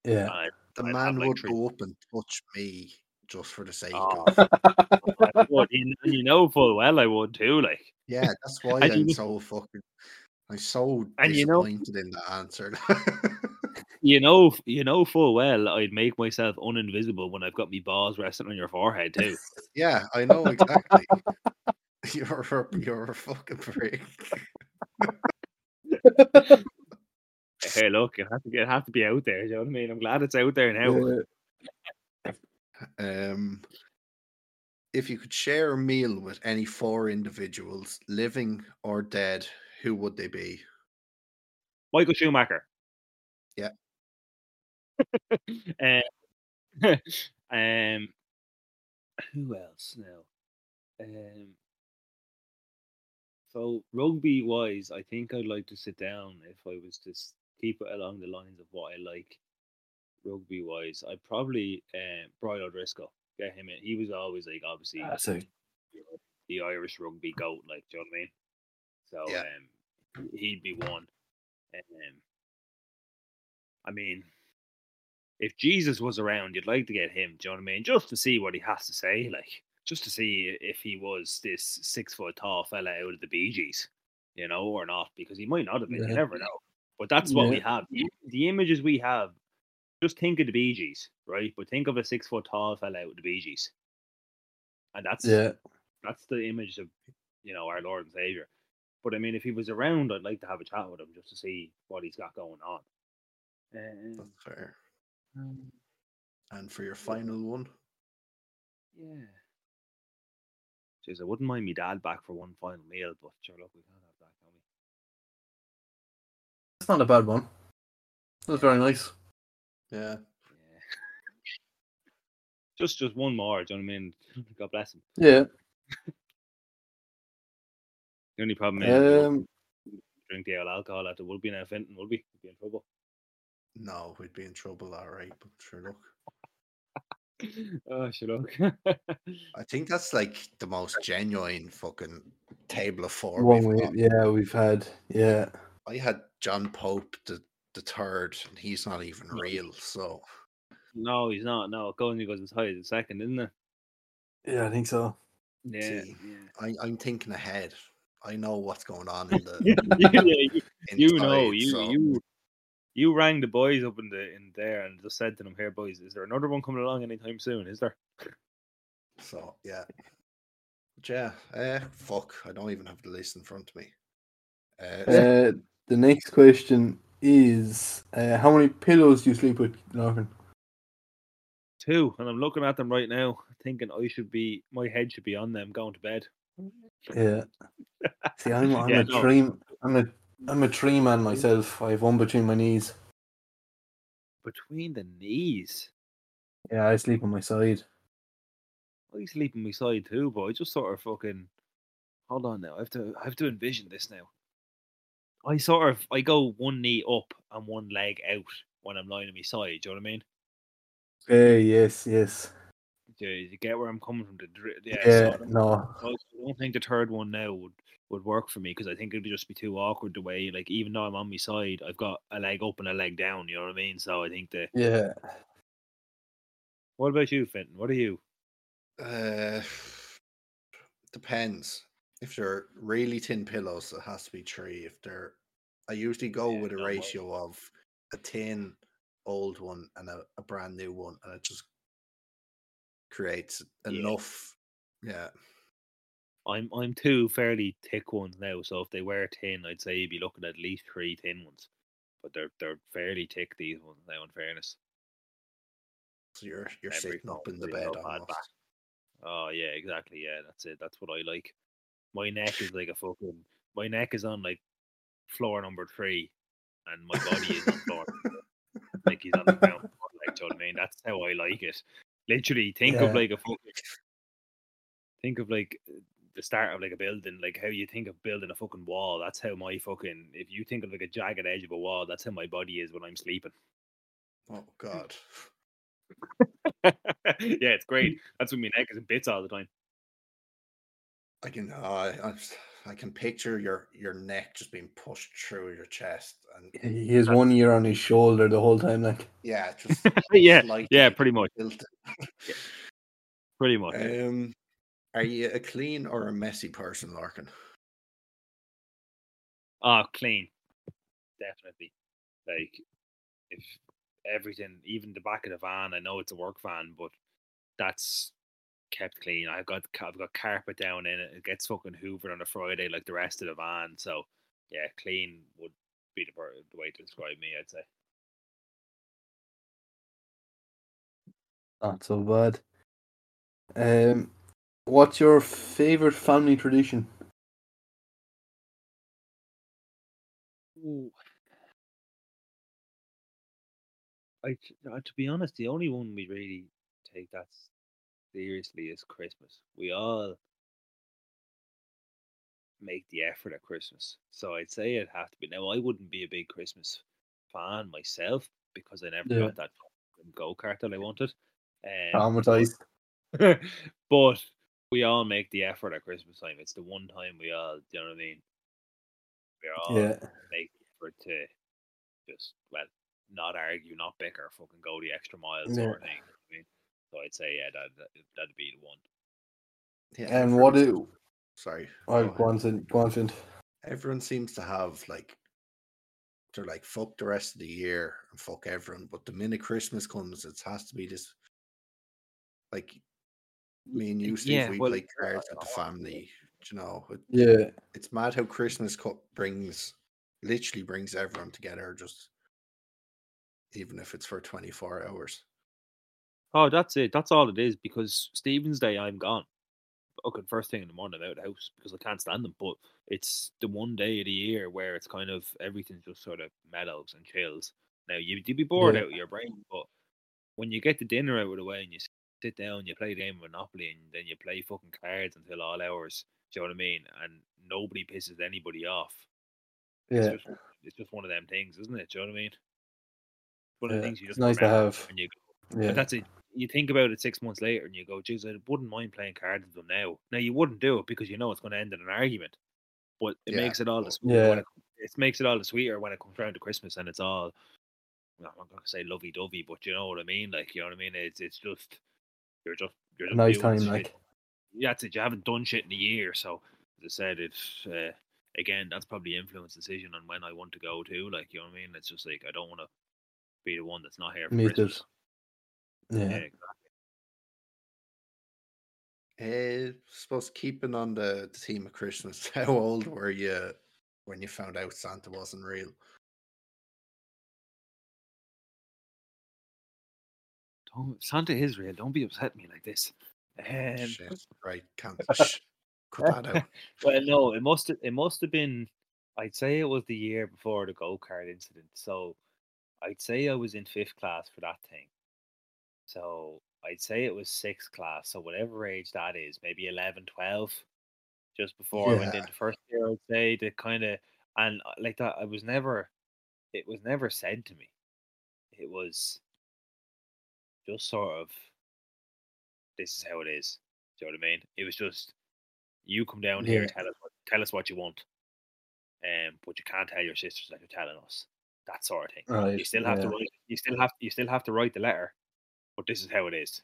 Yeah. I The I'd have, man like, would three- go up and touch me just for the sake Oh. of. I would, you, you know full well I would too. Like, Yeah, that's why I'm so fucking. I'm so And you know- in the answer. you know, you know full well I'd make myself uninvisible when I've got me balls resting on your forehead too. yeah, I know exactly. You're a, you're a fucking prick. hey, look, it has to get, has to be out there. You know what I mean? I'm glad it's out there now. Yeah. Um, if you could share a meal with any four individuals, living or dead, who would they be? Michael Schumacher. Yeah. um, um, who else now? Um, so rugby wise, I think I'd like to sit down if I was to keep it along the lines of what I like. Rugby wise, I'd probably um, Brian O'Driscoll get him in. He was always like obviously That's a the Irish rugby goat, like, do you know what I mean? So Yeah. um, he'd be one. Um, I mean, if Jesus was around, you'd like to get him, do you know what I mean? Just to see what he has to say, like, just to see if he was this six foot tall fella out of the Bee Gees, you know, or not, because he might not have been. Yeah. You never know. But that's what we have. The, the images we have, just think of the Bee Gees, right? But think of a six foot tall fella out of the Bee Gees. And that's yeah. that's the image of you know our Lord and Savior. But I mean, if he was around, I'd like to have a chat with him just to see what he's got going on. Um, That's fair. um, And for your final one, yeah. Jeez, I wouldn't mind me dad back for one final meal, but sure, look, we can't have that, can we? That's not a bad one. That's very nice. yeah. Yeah. just, just one more. Do you know what I mean? God bless him. Yeah. The only problem is Um. drink the old alcohol at the Would be now Fintan. Would be be in trouble. No, we'd be in trouble, all right. But sure, look. oh, sure, look. I think that's like the most genuine fucking table of four One we've we, yeah, we've had. Yeah. I had John Pope the the third, and he's not even real. So no, he's not. No, it goes, he goes as high as the second, isn't it? Yeah, I think so. Yeah, See, yeah. I, I'm thinking ahead. I know what's going on in the. yeah, you, you know, inside, you so- you you rang the boys up in the in there and just said to them, "Here, boys, is there another one coming along anytime soon? Is there?" So yeah, but yeah. Uh, fuck, I don't even have the list in front of me. Uh, Uh, the next question is uh, how many pillows do you sleep with, Norman? Two, and I'm looking at them right now, thinking I should be, my head should be on them going to bed. Yeah. See, I'm, I'm Yeah, a no. tree. I'm a I'm a tree man myself. I have one between my knees. Between the knees, Yeah, I sleep on my side. I sleep on my side too, but I just sort of fucking. Hold on now, I have to, I have to envision this now. I sort of, I go one knee up and one leg out when I'm lying on my side. Do you know what I mean? Yeah, yes, yes. Do you get where I'm coming from? The dri- yeah, Yeah, no. I don't think the third one now would would work for me because I think it'd just be too awkward the way like even though I'm on my side, I've got a leg up and a leg down. You know what I mean? So I think the. Yeah. What about you, Fintan? What are you? Uh, depends. If they're really thin pillows, it has to be three. If they're, I usually go Yeah, with a no way. ratio of a thin old one and a, a brand new one, and it just creates enough. Yeah, I'm I'm two fairly thick ones now, so if they were thin, I'd say you'd be looking at least three thin ones. But they're they're fairly thick these ones now. In fairness, so you're you're Every sitting up in the bed almost. back. oh yeah, exactly. Yeah, that's it. That's what I like. My neck is like a fucking. My neck is on like floor number three, and my body is on floor. like he's on the ground. Like, you know what I mean? That's how I like it. Literally, think of like a fucking. Think of like the start of like a building, like how you think of building a fucking wall. That's how my fucking. If you think of like a jagged edge of a wall, that's how my body is when I'm sleeping. Oh God, yeah, it's great. That's when my neck is in bits all the time. I can uh, I, I can picture your your neck just being pushed through your chest, and He has one ear on his shoulder the whole time, like. yeah, just yeah, slightly yeah, pretty much, tilted. pretty much. Um, are you a clean or a messy person, Lorcan? Oh, clean. Definitely. Like, if everything, even the back of the van, I know it's a work van, but that's kept clean. I've got I've got carpet down in it. It gets fucking hoovered on a Friday like the rest of the van. So, yeah, clean would be the, the way to describe me, I'd say. Not so bad. Um, what's your favorite family tradition? Ooh. I, to be honest, the only one we really take that seriously is Christmas. We all make the effort at Christmas, so I'd say it'd have to be. Now, I wouldn't be a big Christmas fan myself because I never Yeah. got that go kart that I wanted. Um, Traumatized. but we all make the effort at Christmas time. It's the one time we all, do you know what I mean? We all Yeah. make the effort to just well not argue, not bicker, fucking go the extra mile Yeah. sort of thing. you know what I mean? So I'd say yeah, that that- that'd be the one. Yeah, And what seems- do Sorry. oh, go ahead. go on, Finn, go on, Finn. Everyone seems to have like they're like fuck the rest of the year and fuck everyone, but the minute Christmas comes, it has to be this. Like me and you, Steve, yeah, we well, play cards with the family. You know, it, Yeah, it's mad how Christmas co- brings literally brings everyone together. Just even if it's for twenty four hours. Oh, that's it. That's all it is. Because Stephen's Day, I'm gone. Okay, first thing in the morning, I'm out of the house because I can't stand them. But it's the one day of the year where it's kind of everything's just sort of mellows and chills. Now you you'd be bored Yeah. out of your brain, but when you get the dinner out of the way and you sit down, you play a game of Monopoly, and then you play fucking cards until all hours. Do you know what I mean? And nobody pisses anybody off. It's yeah, just it's just one of them things, isn't it? Do you know what I mean? One of the things you it's just nice to have. when you yeah. but that's it. You think about it six months later and you go, geez, I wouldn't mind playing cards with them now. Now you wouldn't do it because you know it's going to end in an argument. But it Yeah, makes it all the but- sweeter when Yeah. it, it makes it all the sweeter when it comes around to Christmas and it's all I'm not gonna say lovey dovey, but you know what I mean? Like you know what I mean? It's it's just you're just you're A just nice time, shit. like. Yeah, that's it. You haven't done shit in a year, so as I said it's uh, again. That's probably influenced decision on when I want to go to. Like you know what I mean? It's just like I don't want to be the one that's not here for Me too. Christmas. Yeah. Yeah, exactly. Uh, suppose keeping on the, the theme of Christmas, how old were you when you found out Santa wasn't real? Don't Santa is real. Don't be upset me like this. Um, Shit, right, can't cut that out. well, no, it must have, it must have been. I'd say it was the year before the go kart incident. So I'd say I was in fifth class for that thing. So I'd say it was sixth class. So whatever age that is, maybe 11, 12, just before I went into first year, I'd say to kind of and uh, like that. I was never. It was never said to me. It was just sort of. This is how it is. Do you know what I mean? It was just you come down here, Yeah. tell us what tell us what you want. Um, but you can't tell your sisters that you're telling us. That sort of thing. You Right. still have to write you still have you still have to write the letter, but this is how it is.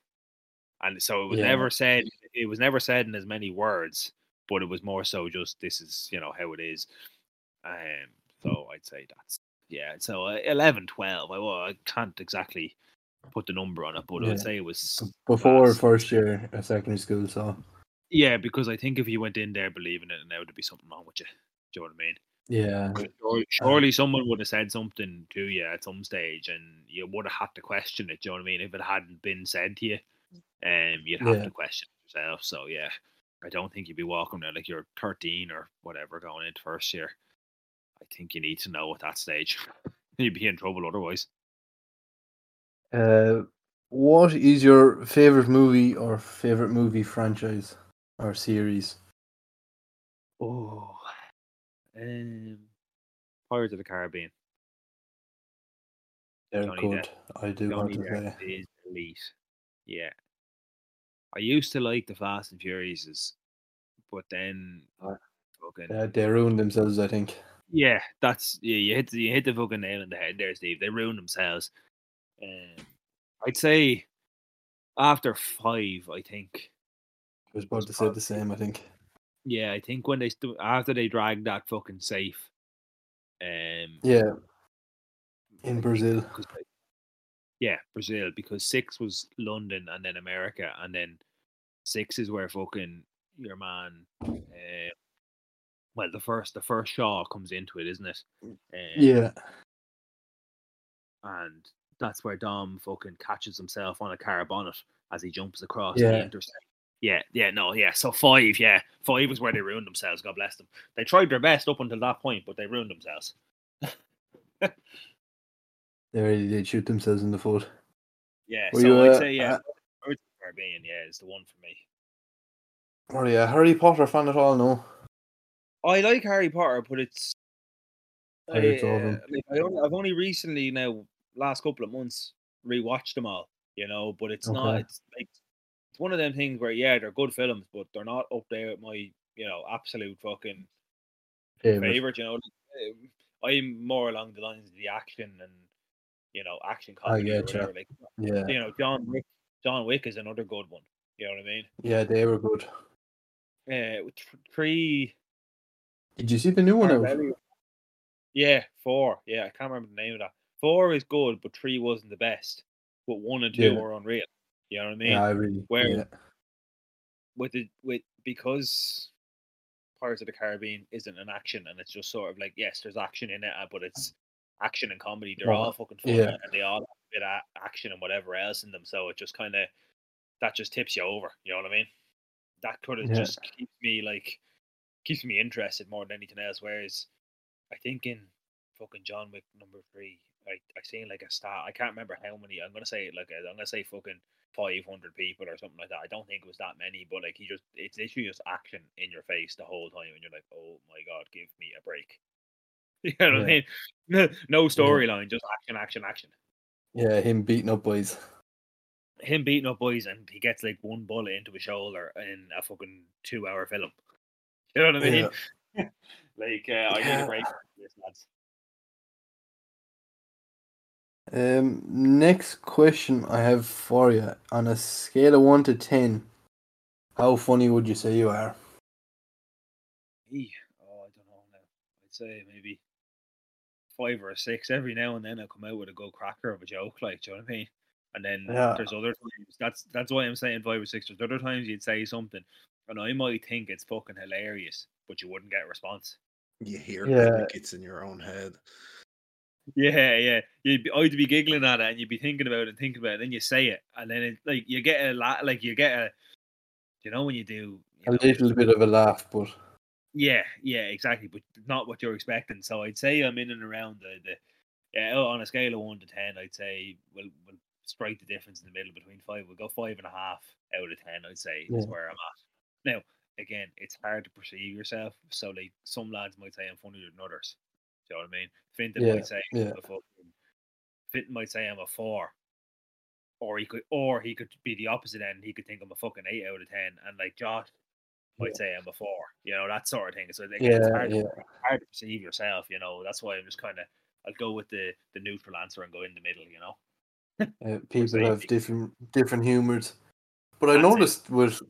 And so it was Yeah. never said it was never said in as many words, but it was more so just this is, you know, how it is. Um so I'd say that's yeah, so uh, 11, 12. I, well, I can't exactly put the number on it, but I'd say it was Before class. first year of secondary school, so Yeah, because I think if you went in there believing it, and there would be something wrong with you. Do you know what I mean? Yeah. Surely, surely someone would have said something to you at some stage, and you would have had to question it. Do you know what I mean? If it hadn't been said to you, um, you'd have Yeah. to question it yourself. So yeah, I don't think you'd be welcome there like you're 13 or whatever going into first year. I think you need to know at that stage. You'd be in trouble otherwise. Uh, what is your favorite movie or favorite movie franchise or series? Oh, um, Pirates of the Caribbean. They're Johnny good. Depp. I do want Johnny to Depp say. is elite. Yeah. I used to like the Fast and Furiouses, but then Ah. fucking Yeah, they ruined themselves. I think. yeah, that's yeah, you hit the, you hit the fucking nail on the head there, Steve. They ruined themselves. Um, I'd say after five, I think. I was about to say the same. I think. Yeah, I think when they after they dragged that fucking safe. Um, Yeah. In Brazil. they- yeah, Brazil because six was London and then America and then six is where fucking your man. Uh, well, the first the first Shaw comes into it, isn't it? Um, Yeah. and that's where Dom fucking catches himself on a car bonnet as he jumps across Yeah. the interstate. Yeah, yeah, no, yeah. So five, yeah, five was where they ruined themselves. God bless them. They tried their best up until that point, but they ruined themselves. They really did shoot themselves in the foot. Yeah, Were so you, I'd uh, say yeah, uh, Pirates of the Caribbean, yeah, is the one for me. Oh yeah, Harry Potter fan at all? No. I like Harry Potter, but it's I all of uh, like I only, I've only recently now last couple of months rewatched them all, you know. But it's not. It's like it's one of them things where yeah, they're good films, but they're not up there with my you know absolute fucking Favorite. favorite. You know, Um, I'm more along the lines of the action and you know action I comedy or get whatever. Like Yeah. you know, John Wick. John Wick is another good one. You know what I mean? Yeah, they were good. Uh, three. Did you see the new one Yeah, four. Yeah, I can't remember the name of that. Four is good, but three wasn't the best. But one and two Yeah. were unreal. You know what I mean? Yeah, I really. Where- yeah. With the with because Pirates of the Caribbean isn't an action, and it's just sort of like yes, there's action in it, uh, but it's action and comedy. They're all fucking fun, yeah. and they all have a bit of action and whatever else in them. So it just kind of that just tips you over. You know what I mean? That could have Yeah. just keeps me like keeps me interested more than anything else. Whereas I think in fucking John Wick number three, I I seen like a stat. I can't remember how many. I'm gonna say like I'm gonna say fucking five hundred people or something like that. I don't think it was that many, but like he just it's literally just action in your face the whole time, and you're like, oh my god, give me a break. You know what I mean? No, storyline, just action, action, action. Yeah, him beating up boys. Him beating up boys, and he gets like one bullet into his shoulder in a fucking two-hour film. You know what I mean? like uh, I need a break. This, lads. Um, next question I have for you on a scale of one to ten, how funny would you say you are? Me, oh, I don't know now. I'd say maybe five or six. Every now and then I come out with a good cracker of a joke, like, do you know what I mean? And then Yeah. there's other times. That's that's why I'm saying five or six. There's other times you'd say something, and I might think it's fucking hilarious, but you wouldn't get a response. You hear Yeah. it, it's in your own head. Yeah, yeah. You'd be, I'd be giggling at it, and you'd be thinking about it and thinking about it. And then you say it, and then it, like you get a lot, like you get a, you know, when you do you A know, little bit of a laugh, but Yeah, yeah, exactly, but not what you're expecting. So I'd say I'm in and around the, the yeah, oh, on a scale of one to ten, I'd say we'll we'll strike the difference in the middle between five. We'll go five and a half out of ten. I'd say is where I'm at. Now, again, it's hard to perceive yourself. So like some lads might say I'm funnier than others. Do you know what I mean? Fintan Yeah, might say yeah. I'm a fucking, Fintan might say I'm a four. Or he could or he could be the opposite end. He could think I'm a fucking eight out of ten. And like Josh might say I'm a four. You know, that sort of thing. So again, it's Yeah, hard, yeah. to, hard to perceive yourself, you know. That's why I'm just kinda I'll go with the the neutral answer and go in the middle, you know. uh, people have different different humors. But I That's it. noticed with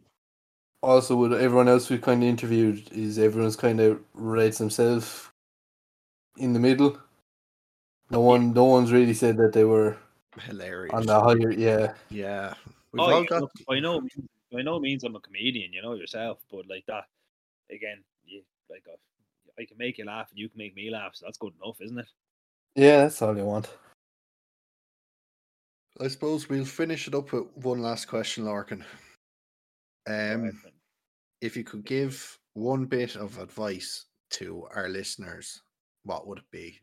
also with everyone else we kind of interviewed is everyone's kind of rates themselves in the middle. No one, no one's really said that they were Hilarious. on the higher. Yeah, Yeah. We've Oh, all yeah, got look, by no means, by no means I'm a comedian, you know yourself, but like that, again, you like uh, I can make you laugh and you can make me laugh, so that's good enough, isn't it? yeah, that's all you want. I suppose we'll finish it up with one last question, Lorcan. Um, if you could give one bit of advice to our listeners, what would it be?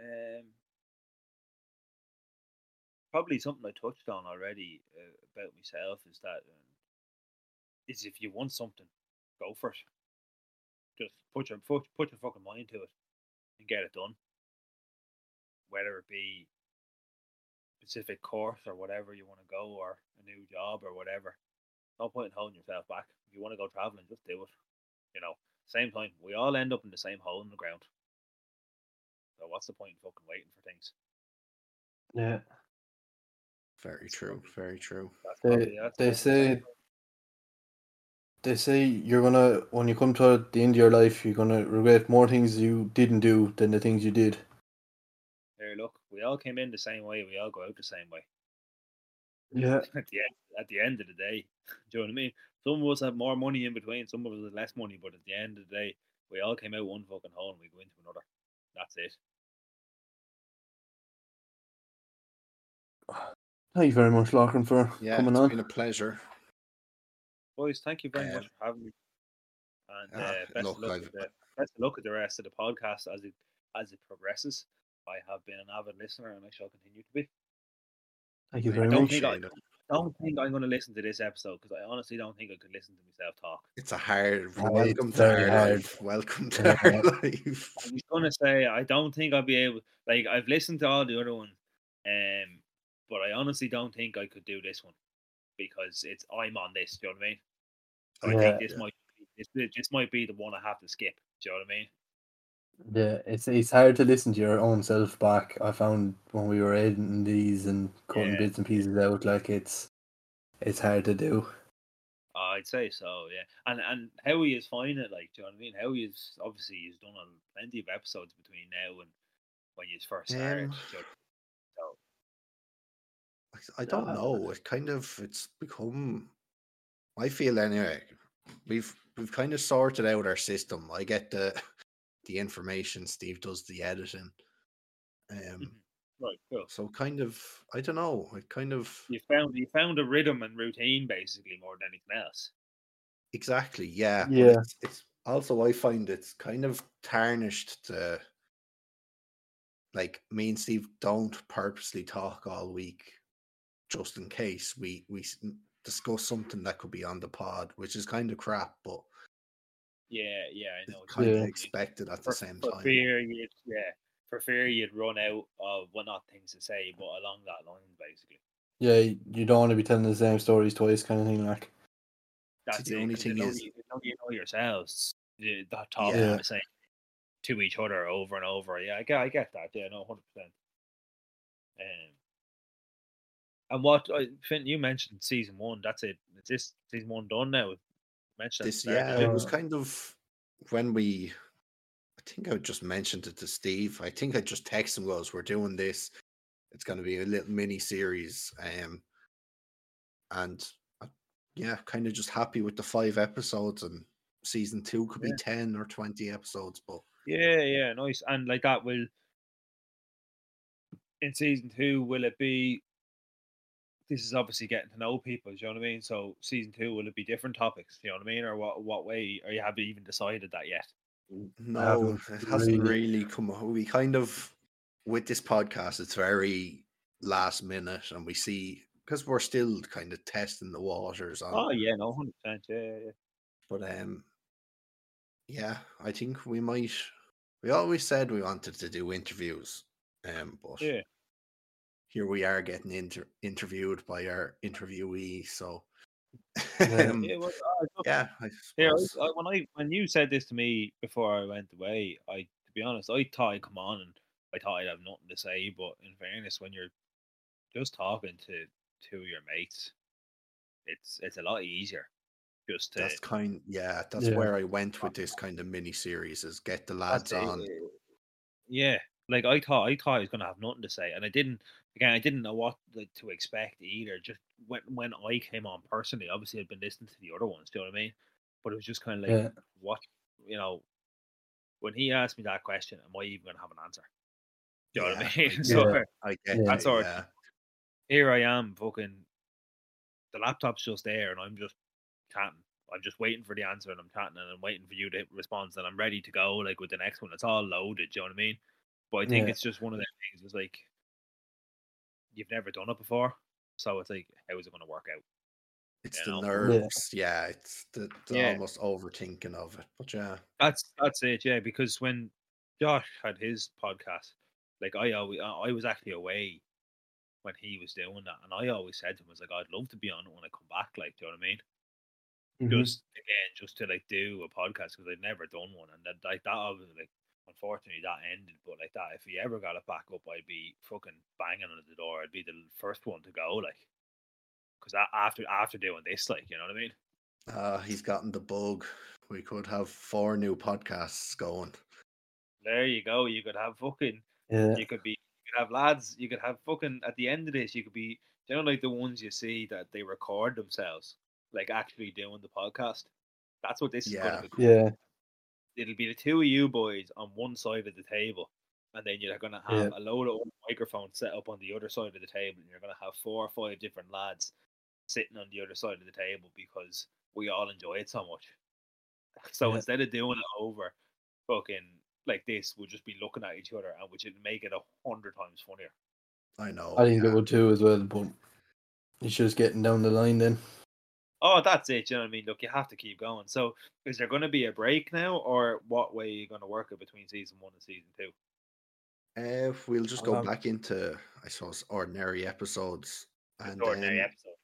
Um, probably something I touched on already uh, about myself is that um, is if you want something, go for it. Just put your put, put your fucking mind to it and get it done. Whether it be specific course or whatever you want to go, or a new job or whatever. No point in holding yourself back. If you want to go traveling, just do it. You know, same time, we all end up in the same hole in the ground. So what's the point in fucking waiting for things? Yeah, Very true. Very true. That's They- they say- they say you're gonna when you come to the end of your life, you're gonna regret more things you didn't do than the things you did. Here, look, we all came in the same way. We all go out the same way. Yeah, At the end, at the end of the day, do you know what I mean? Some of us have more money in between. Some of us have less money. But at the end of the day, we all came out one fucking hole and we go into another. That's it. thank you very much, Lorcan, for Yeah, coming it's on. It's been a pleasure. Boys, thank you very Um, much for having me. And ah, uh, best, look, of luck the, best of luck with the rest of the podcast as it as it progresses. I have been an avid listener and I shall continue to be. Thank you I very don't much. think I- I don't think I'm going to listen to this episode because I honestly don't think I could listen to myself talk. It's a hard. Oh, welcome to very our hard. life. Welcome to Yeah. our life. I was gonna say I don't think I'll be able. Like I've listened to all the other ones, um, but I honestly don't think I could do this one because it's I'm on this. Do you know what I mean? So I Yeah. think this Yeah. might be, this this might be the one I have to skip. Do you know what I mean? Yeah, it's it's hard to listen to your own self back. I found when we were editing these and cutting Yeah. bits and pieces out, like it's it's hard to do. I'd say so. Yeah, and and Howie is finding it. Like, do you know what I mean? Howie is obviously he's done a, plenty of episodes between now and when you first started. Um, do you know- so I don't Uh, know. It kind of it's become. I feel anyway. We've we've kind of sorted out our system. I get the the information. Steve does the editing. Um. Mhm. right, cool. So kind of. I don't know. It kind of You found you found a rhythm and routine basically more than anything else. exactly. Yeah. Yeah. It's, it's also I find it's kind of tarnished the. Like me and Steve don't purposely talk all week, just in case we we discuss something that could be on the pod, which is kind of crap, but Yeah, yeah, I know. it's kind mean. of expected at for, the same for time. fear you'd yeah, for fear you'd run out of well not things to say, but along that line basically. Yeah, you don't want to be telling the same stories twice, kind of thing. Like, That's the it, only 'cause thing you know, is- you know, you know yourselves. You, that talking Yeah. the same to each other over and over. Yeah, I get, I get that. Yeah, no, hundred percent. Um, And what I Finn, you mentioned season one. That's it. it. Is this season one done now? Mentioned This, yeah, it was kind of when we. I think I just mentioned it to Steve. I think I just texted him goes, "We're doing this. It's going to be a little mini series." Um, and uh, yeah, kind of just happy with the five episodes, and season two could be Yeah. ten or twenty episodes, but Yeah, yeah, nice. And like that will in season two, will it be this is obviously getting to know people, do you know what I mean? So season two, will it be different topics? Do you know what I mean? Or what what way or you haven't even decided that yet? No, it hasn't really- really come. up. We kind of with this podcast, it's very last minute, and we see because we're still kind of testing the waters on. Oh yeah, no, hundred percent. Yeah, yeah, yeah. But um, yeah, I think we might. We always said we wanted to do interviews, um, but Yeah. Here we are getting inter- interviewed by our interviewee. So Yeah. um, Yeah, well, look- yeah, I suppose. I, I, when I when you said this to me before I went away, I to be honest, I thought I'd come on and I thought I'd have nothing to say. But in fairness, when you're just talking to two of your mates, it's it's a lot easier just to that's kind. Yeah, that's Yeah. where I went with this kind of mini series: is get the lads that's on. uh, Yeah, like I thought, I thought I was gonna have nothing to say, and I didn't. Again, I didn't know what like, to expect either. Just when when I came on personally, obviously I'd been listening to the other ones. Do you know what I mean? But it was just kind of like, Yeah. what you know, when he asked me that question, am I even gonna have an answer? Do you know what I mean? I so. I get That's all right. yeah. here I am, fucking. The laptop's just there, and I'm just chatting. I'm just waiting for the answer, and I'm chatting, and I'm waiting for you to respond, and I'm ready to go. Like with the next one, it's all loaded. Do you know what I mean? But I think Yeah. it's just one of them things. It's like you've never done it before, so it's like, how is it going to work out? It's you the know? nerves. Yeah, it's the, the Yeah. almost overthinking of it. But yeah, That's that's it, yeah. Because when Josh had his podcast, like I always, I I was actually away when he was doing that, and I always said to him, "I was like, I'd love to be on it when I come back." Like, do you know what I mean? Mhm. just again just to like do a podcast because I'd never done one and that like that obviously like unfortunately that ended but like that if he ever got it back up I'd be fucking banging on the door I'd be the first one to go like because after after doing this like you know what I mean uh, he's gotten the bug. We could have four new podcasts going. there you go you could have fucking Yeah. you could be you could have lads you could have fucking at the end of this you could be you know like the ones you see that they record themselves like actually doing the podcast that's what this is Yeah. going to be Yeah. It'll be the two of you boys on one side of the table, and then you're gonna have a load of microphones set up on the other side of the table, and you're gonna have four or five different lads sitting on the other side of the table because we all enjoy it so much. So Yeah. instead of doing it over fucking like this, we'll just be looking at each other and which would make it a hundred times funnier. I know. I think yeah. it would too as well, but it's just getting down the line then. Oh, that's it. You know what I mean? Look, you have to keep going. So, is there going to be a break now, or what way are you going to work it between season one and season two? Uh, we'll just go Um, back into, I suppose, ordinary episodes, and ordinary then episode.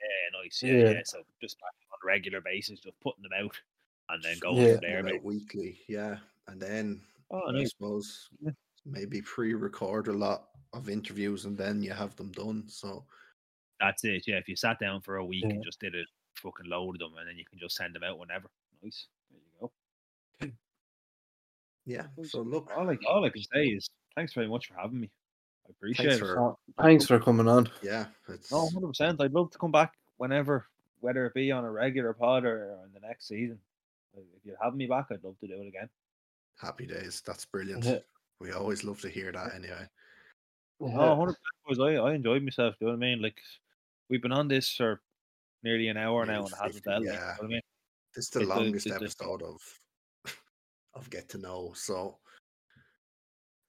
Yeah, nice. Yeah, Yeah. yeah. So just back on a regular basis, just putting them out and then just going Yeah. there. put mate. weekly. Yeah, and then Oh, I nice. suppose Yeah. maybe pre-record a lot of interviews, and then you have them done. So That's it. Yeah, if you sat down for a week Yeah. and just did it, fucking load them, and then you can just send them out whenever. Nice. There you go. yeah. So look, All I, all I can say is thanks very much for having me. I appreciate thanks it. for thanks for coming on. yeah. It's No, hundred percent. I'd love to come back whenever, whether it be on a regular pod or in the next season. If you have me back, I'd love to do it again. happy days. That's brilliant. Yeah. We always love to hear that. Anyway, Oh, 100 percent. I, I enjoyed myself. Do you know what I mean? Like we've been on this for nearly an hour now, and it hasn't 50, felt. Like, yeah. you know I mean? this is the It longest it episode of of get to know. So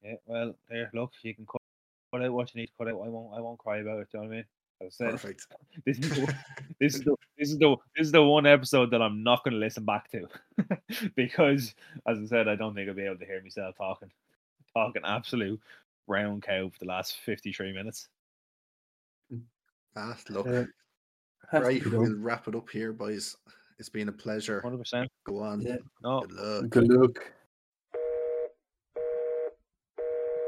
Yeah. Well, here, look, you can cut, cut out what you need to cut out. I won't. I won't cry about it. Do you know what I mean? As I said, perfect. this is the, this is the this is the this is the one episode that I'm not going to listen back to because, as I said, I don't think I'll be able to hear myself talking, talking absolute round cow for the last fifty three minutes. Ah, look, Yeah. Has right. We'll wrap it up here, boys. It's been a pleasure. Hundred percent. Go on. Yeah. No, Good luck. Good luck.